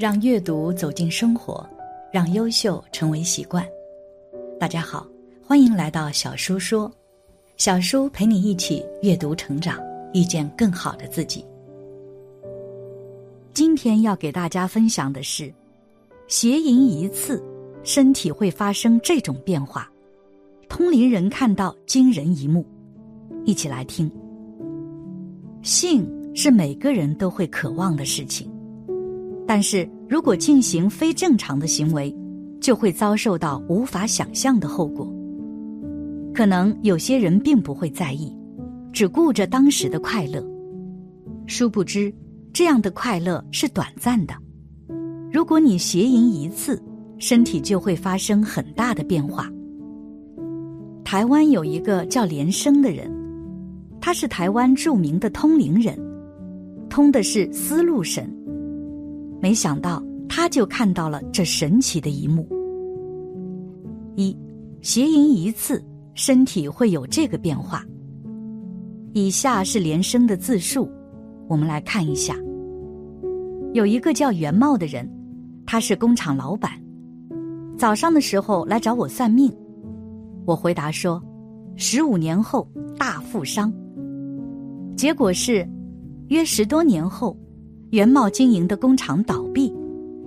让阅读走进生活，让优秀成为习惯。大家好，欢迎来到小叔说，小叔陪你一起阅读成长，遇见更好的自己。今天要给大家分享的是，邪淫一次，身体会发生这种变化。通灵人看到惊人一幕，一起来听。性是每个人都会渴望的事情。但是如果进行非正常的行为，就会遭受到无法想象的后果。可能有些人并不会在意，只顾着当时的快乐，殊不知这样的快乐是短暂的。如果你邪淫一次，身体就会发生很大的变化。台湾有一个叫连生的人，他是台湾著名的通灵人，通的是思路神。没想到，他就看到了这神奇的一幕：一，邪淫一次，身体会有这个变化。以下是连生的自述，我们来看一下。有一个叫袁茂的人，他是工厂老板，早上的时候来找我算命，我回答说，十五年后大富商。结果是，约十多年后。袁茂经营的工厂倒闭，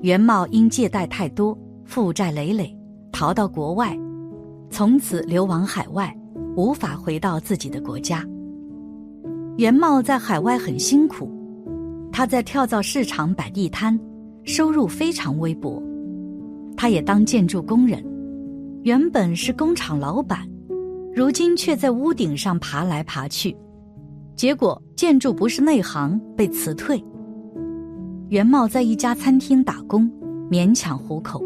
袁茂因借贷太多，负债累累，逃到国外，从此流亡海外，无法回到自己的国家。袁茂在海外很辛苦，他在跳蚤市场摆地摊，收入非常微薄。他也当建筑工人，原本是工厂老板，如今却在屋顶上爬来爬去，结果建筑不是内行，被辞退。袁茂在一家餐厅打工，勉强糊口。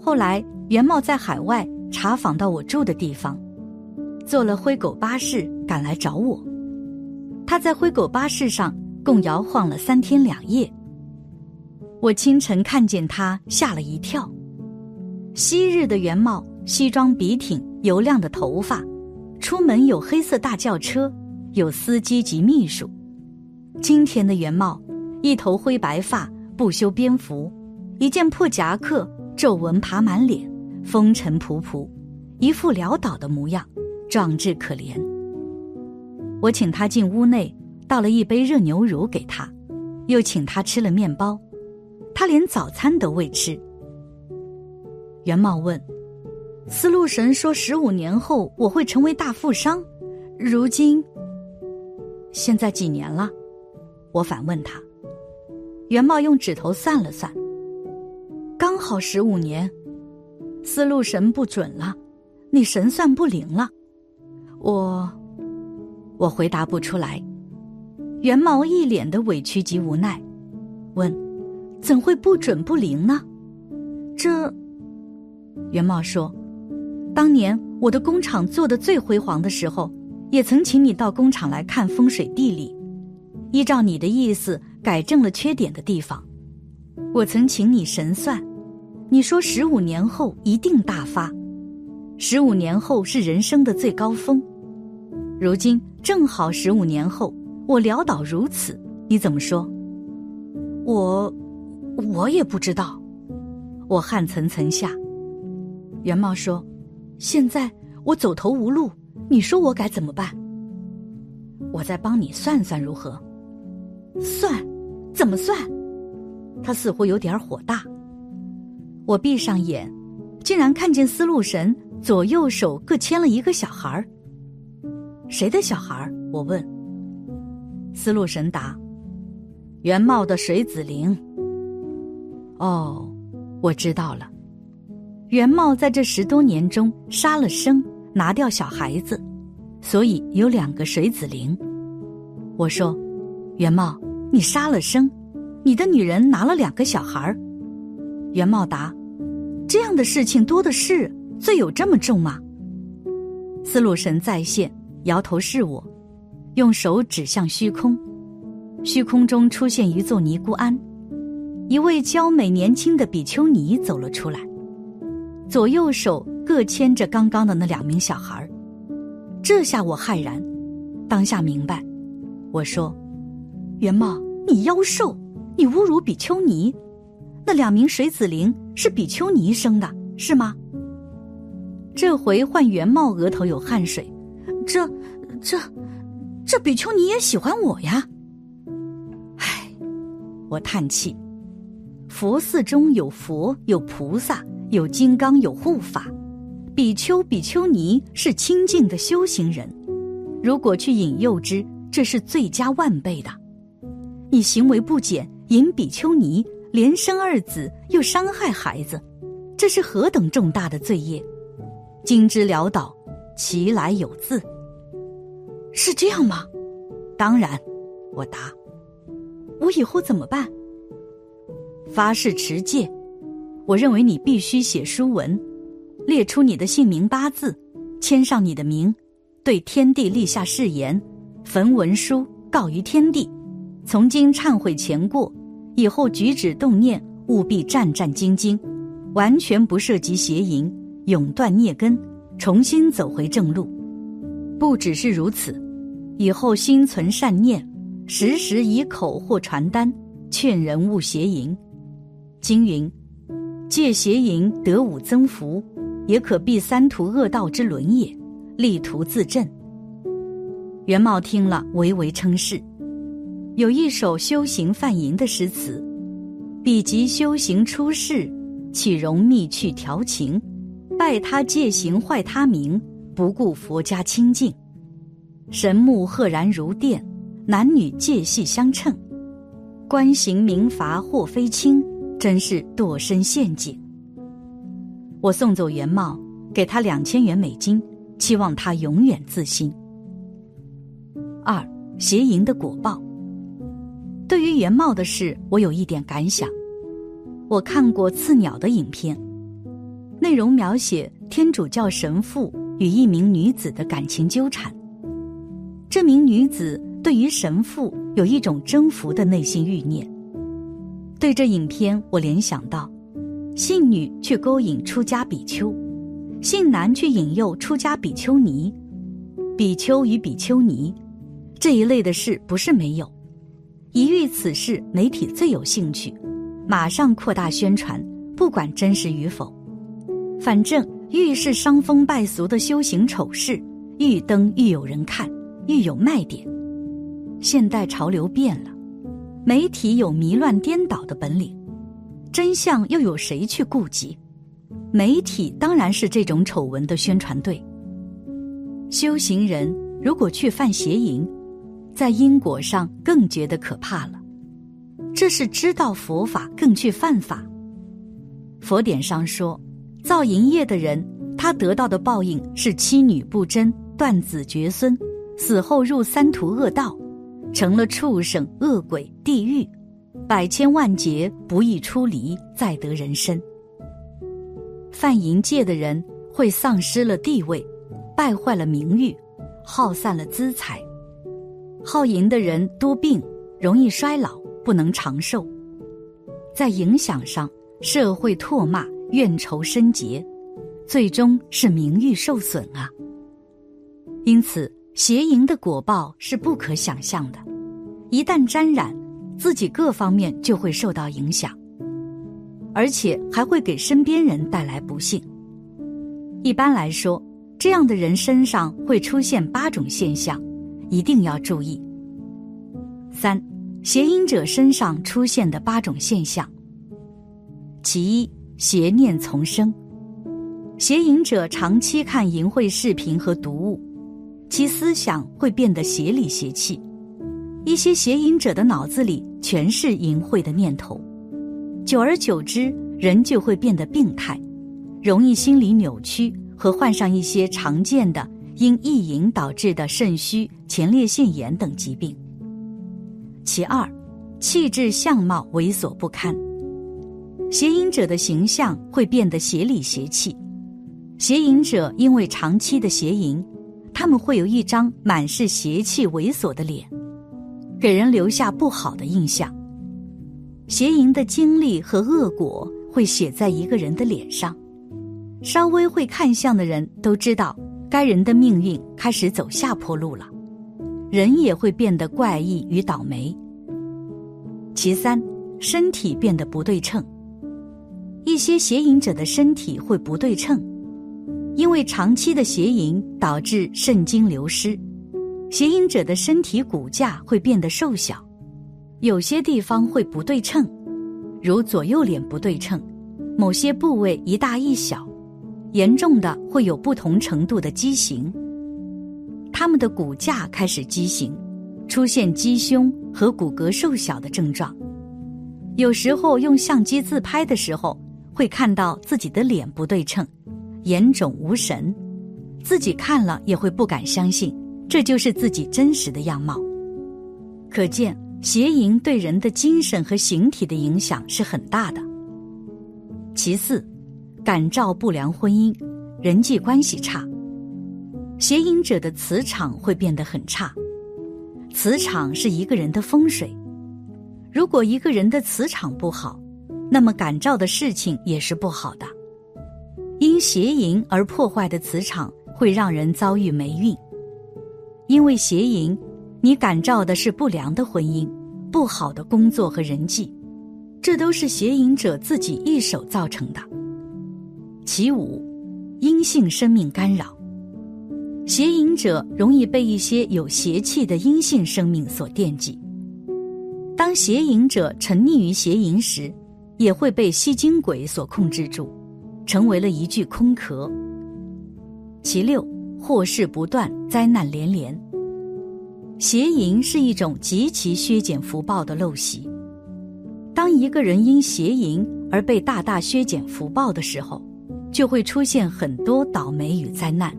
后来，袁茂在海外查访到我住的地方，坐了灰狗巴士赶来找我。他在灰狗巴士上共摇晃了三天两夜。我清晨看见他，吓了一跳。昔日的袁茂，西装笔挺，油亮的头发，出门有黑色大轿车，有司机及秘书。今天的袁茂。一头灰白发，不修边幅，一件破夹克，皱纹爬满脸，风尘仆仆，一副潦倒的模样，壮志可怜。我请他进屋内，倒了一杯热牛乳给他，又请他吃了面包，他连早餐都未吃。袁茂问：“思路神说十五年后我会成为大富商，如今现在几年了？”我反问他。袁茂用指头算了算，刚好十五年。思路神不准了，你神算不灵了。我，我回答不出来。袁茂一脸的委屈及无奈，问：“怎会不准不灵呢？”这，袁茂说：“当年我的工厂做的最辉煌的时候，也曾请你到工厂来看风水地理，依照你的意思。”改正了缺点的地方，我曾请你神算，你说十五年后一定大发，十五年后是人生的最高峰，如今正好十五年后，我潦倒如此，你怎么说？我，我也不知道，我汗涔涔下。袁茂说：“现在我走投无路，你说我该怎么办？我再帮你算算如何？算。”怎么算？他似乎有点火大。我闭上眼，竟然看见思路神左右手各牵了一个小孩儿。谁的小孩儿？我问。思路神答：“原茂的水子灵。”哦，我知道了。原茂在这十多年中杀了生，拿掉小孩子，所以有两个水子灵。我说：“原茂。”你杀了生，你的女人拿了两个小孩儿。袁茂答：“这样的事情多的是，罪有这么重吗？”思路神再现，摇头是我，用手指向虚空，虚空中出现一座尼姑庵，一位娇美年轻的比丘尼走了出来，左右手各牵着刚刚的那两名小孩儿。这下我骇然，当下明白，我说。元茂，你妖兽！你侮辱比丘尼，那两名水子灵是比丘尼生的，是吗？这回换元茂额头有汗水，这、这、这比丘尼也喜欢我呀！唉，我叹气。佛寺中有佛，有菩萨，有金刚，有护法。比丘、比丘尼是清净的修行人，如果去引诱之，这是罪加万倍的。你行为不检，引比丘尼连生二子，又伤害孩子，这是何等重大的罪业！今之潦倒，其来有自。是这样吗？当然，我答。我以后怎么办？发誓持戒。我认为你必须写书文。列出你的姓名八字，签上你的名，对天地立下誓言，焚文书告于天地。从今忏悔前过，以后举止动念务必战战兢兢，完全不涉及邪淫，永断孽根，重新走回正路。不只是如此，以后心存善念，时时以口或传单劝人勿邪淫。经云：戒邪淫得五增福。也可避三途恶道之轮也，力图自振。元茂听了，唯唯称是。有一首修行犯淫的诗词：“彼即修行出世，岂容密去调情？拜他戒行坏他名，不顾佛家清净。神目赫然如电，男女戒系相称。观行明罚或非轻，真是堕身陷阱。”我送走元茂，给他两千元美金，期望他永远自新。二邪淫的果报。对于元茂的事，我有一点感想。我看过刺鸟的影片，内容描写天主教神父与一名女子的感情纠缠。这名女子对于神父有一种征服的内心欲念。对这影片，我联想到。信女去勾引出家比丘，信男去引诱出家比丘尼，比丘与比丘尼这一类的事不是没有。一遇此事，媒体最有兴趣，马上扩大宣传，不管真实与否，反正愈是伤风败俗的修行丑事，愈登愈有人看，愈有卖点。现代潮流变了，媒体有迷乱颠倒的本领。真相又有谁去顾及？媒体当然是这种丑闻的宣传队。修行人如果去犯邪淫，在因果上更觉得可怕了。这是知道佛法更去犯法。佛典上说，造淫业的人，他得到的报应是妻女不贞、断子绝孙，死后入三途恶道，成了畜生、恶鬼、地狱。百千万劫不易出离，再得人身。犯淫戒的人会丧失了地位，败坏了名誉，耗散了资财。好淫的人多病，容易衰老，不能长寿。在影响上，社会唾骂，怨仇深结，最终是名誉受损啊。因此，邪淫的果报是不可想象的，一旦沾染。自己各方面就会受到影响，而且还会给身边人带来不幸。一般来说，这样的人身上会出现八种现象，一定要注意。三，邪淫者身上出现的八种现象。其一，邪念丛生。邪淫者长期看淫秽视频和读物，其思想会变得邪里邪气。一些邪淫者的脑子里全是淫秽的念头，久而久之，人就会变得病态，容易心理扭曲和患上一些常见的因意淫导致的肾虚、前列腺炎等疾病。其二，气质相貌猥琐不堪，邪淫者的形象会变得邪里邪气。邪淫者因为长期的邪淫，他们会有一张满是邪气、猥琐的脸。给人留下不好的印象，邪淫的经历和恶果会写在一个人的脸上。稍微会看相的人都知道，该人的命运开始走下坡路了，人也会变得怪异与倒霉。其三，身体变得不对称，一些邪淫者的身体会不对称，因为长期的邪淫导致肾精流失，邪淫者的身体骨架会变得瘦小，有些地方会不对称，如左右脸不对称，某些部位一大一小，严重的会有不同程度的畸形。他们的骨架开始畸形，出现鸡胸和骨骼瘦小的症状。有时候用相机自拍的时候，会看到自己的脸不对称，眼肿无神，自己看了也会不敢相信，这就是自己真实的样貌。可见邪淫对人的精神和形体的影响是很大的。其次，感召不良婚姻，人际关系差。邪淫者的磁场会变得很差，磁场是一个人的风水。如果一个人的磁场不好，那么感召的事情也是不好的。因邪淫而破坏的磁场会让人遭遇霉运。因为邪淫，你感召的是不良的婚姻、不好的工作和人际，这都是邪淫者自己一手造成的。其五，阴性生命干扰。邪淫者容易被一些有邪气的阴性生命所惦记。当邪淫者沉溺于邪淫时，也会被吸精鬼所控制住，成为了一具空壳。其六，祸事不断，灾难连连。邪淫是一种极其削减福报的陋习。当一个人因邪淫而被大大削减福报的时候，就会出现很多倒霉与灾难。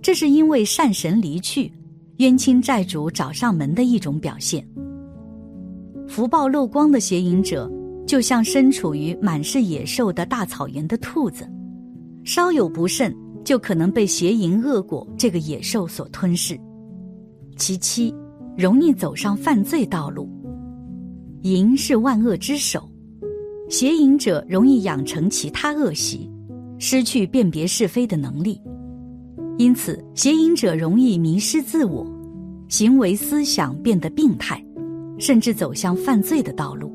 这是因为善神离去，冤亲债主找上门的一种表现。福报漏光的邪淫者，就像身处于满是野兽的大草原的兔子，稍有不慎，就可能被邪淫恶果这个野兽所吞噬。其七，容易走上犯罪道路。淫是万恶之首，邪淫者容易养成其他恶习，失去辨别是非的能力。因此，邪淫者容易迷失自我，行为思想变得病态，甚至走向犯罪的道路。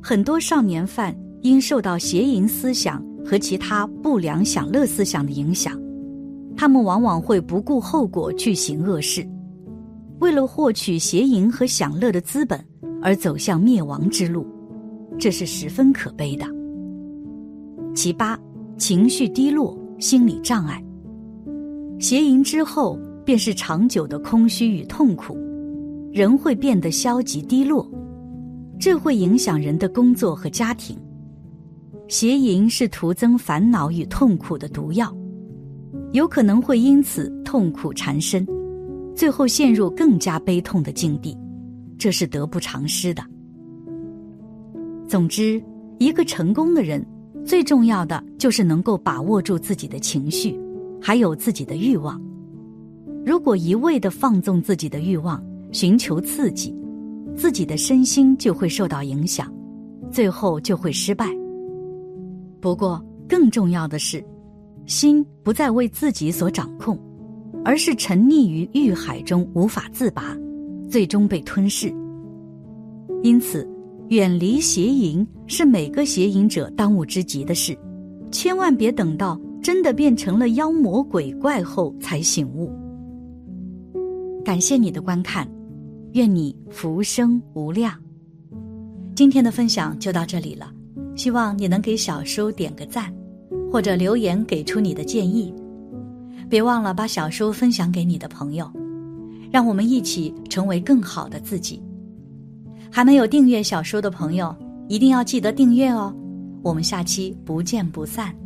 很多少年犯因受到邪淫思想和其他不良享乐思想的影响，他们往往会不顾后果去行恶事，为了获取邪淫和享乐的资本而走向灭亡之路，这是十分可悲的。其八，情绪低落，心理障碍。邪淫之后，便是长久的空虚与痛苦，人会变得消极低落，这会影响人的工作和家庭。邪淫是徒增烦恼与痛苦的毒药，有可能会因此痛苦缠身，最后陷入更加悲痛的境地，这是得不偿失的。总之，一个成功的人，最重要的就是能够把握住自己的情绪。还有自己的欲望，如果一味的放纵自己的欲望，寻求刺激，自己的身心就会受到影响，最后就会失败。不过，更重要的是，心不再为自己所掌控，而是沉溺于欲海中无法自拔，最终被吞噬。因此，远离邪淫是每个邪淫者当务之急的事，千万别等到。真的变成了妖魔鬼怪后才醒悟。感谢你的观看，愿你福生无量。今天的分享就到这里了，希望你能给小叔点个赞，或者留言给出你的建议。别忘了把小叔分享给你的朋友，让我们一起成为更好的自己。还没有订阅小叔的朋友，一定要记得订阅哦。我们下期不见不散。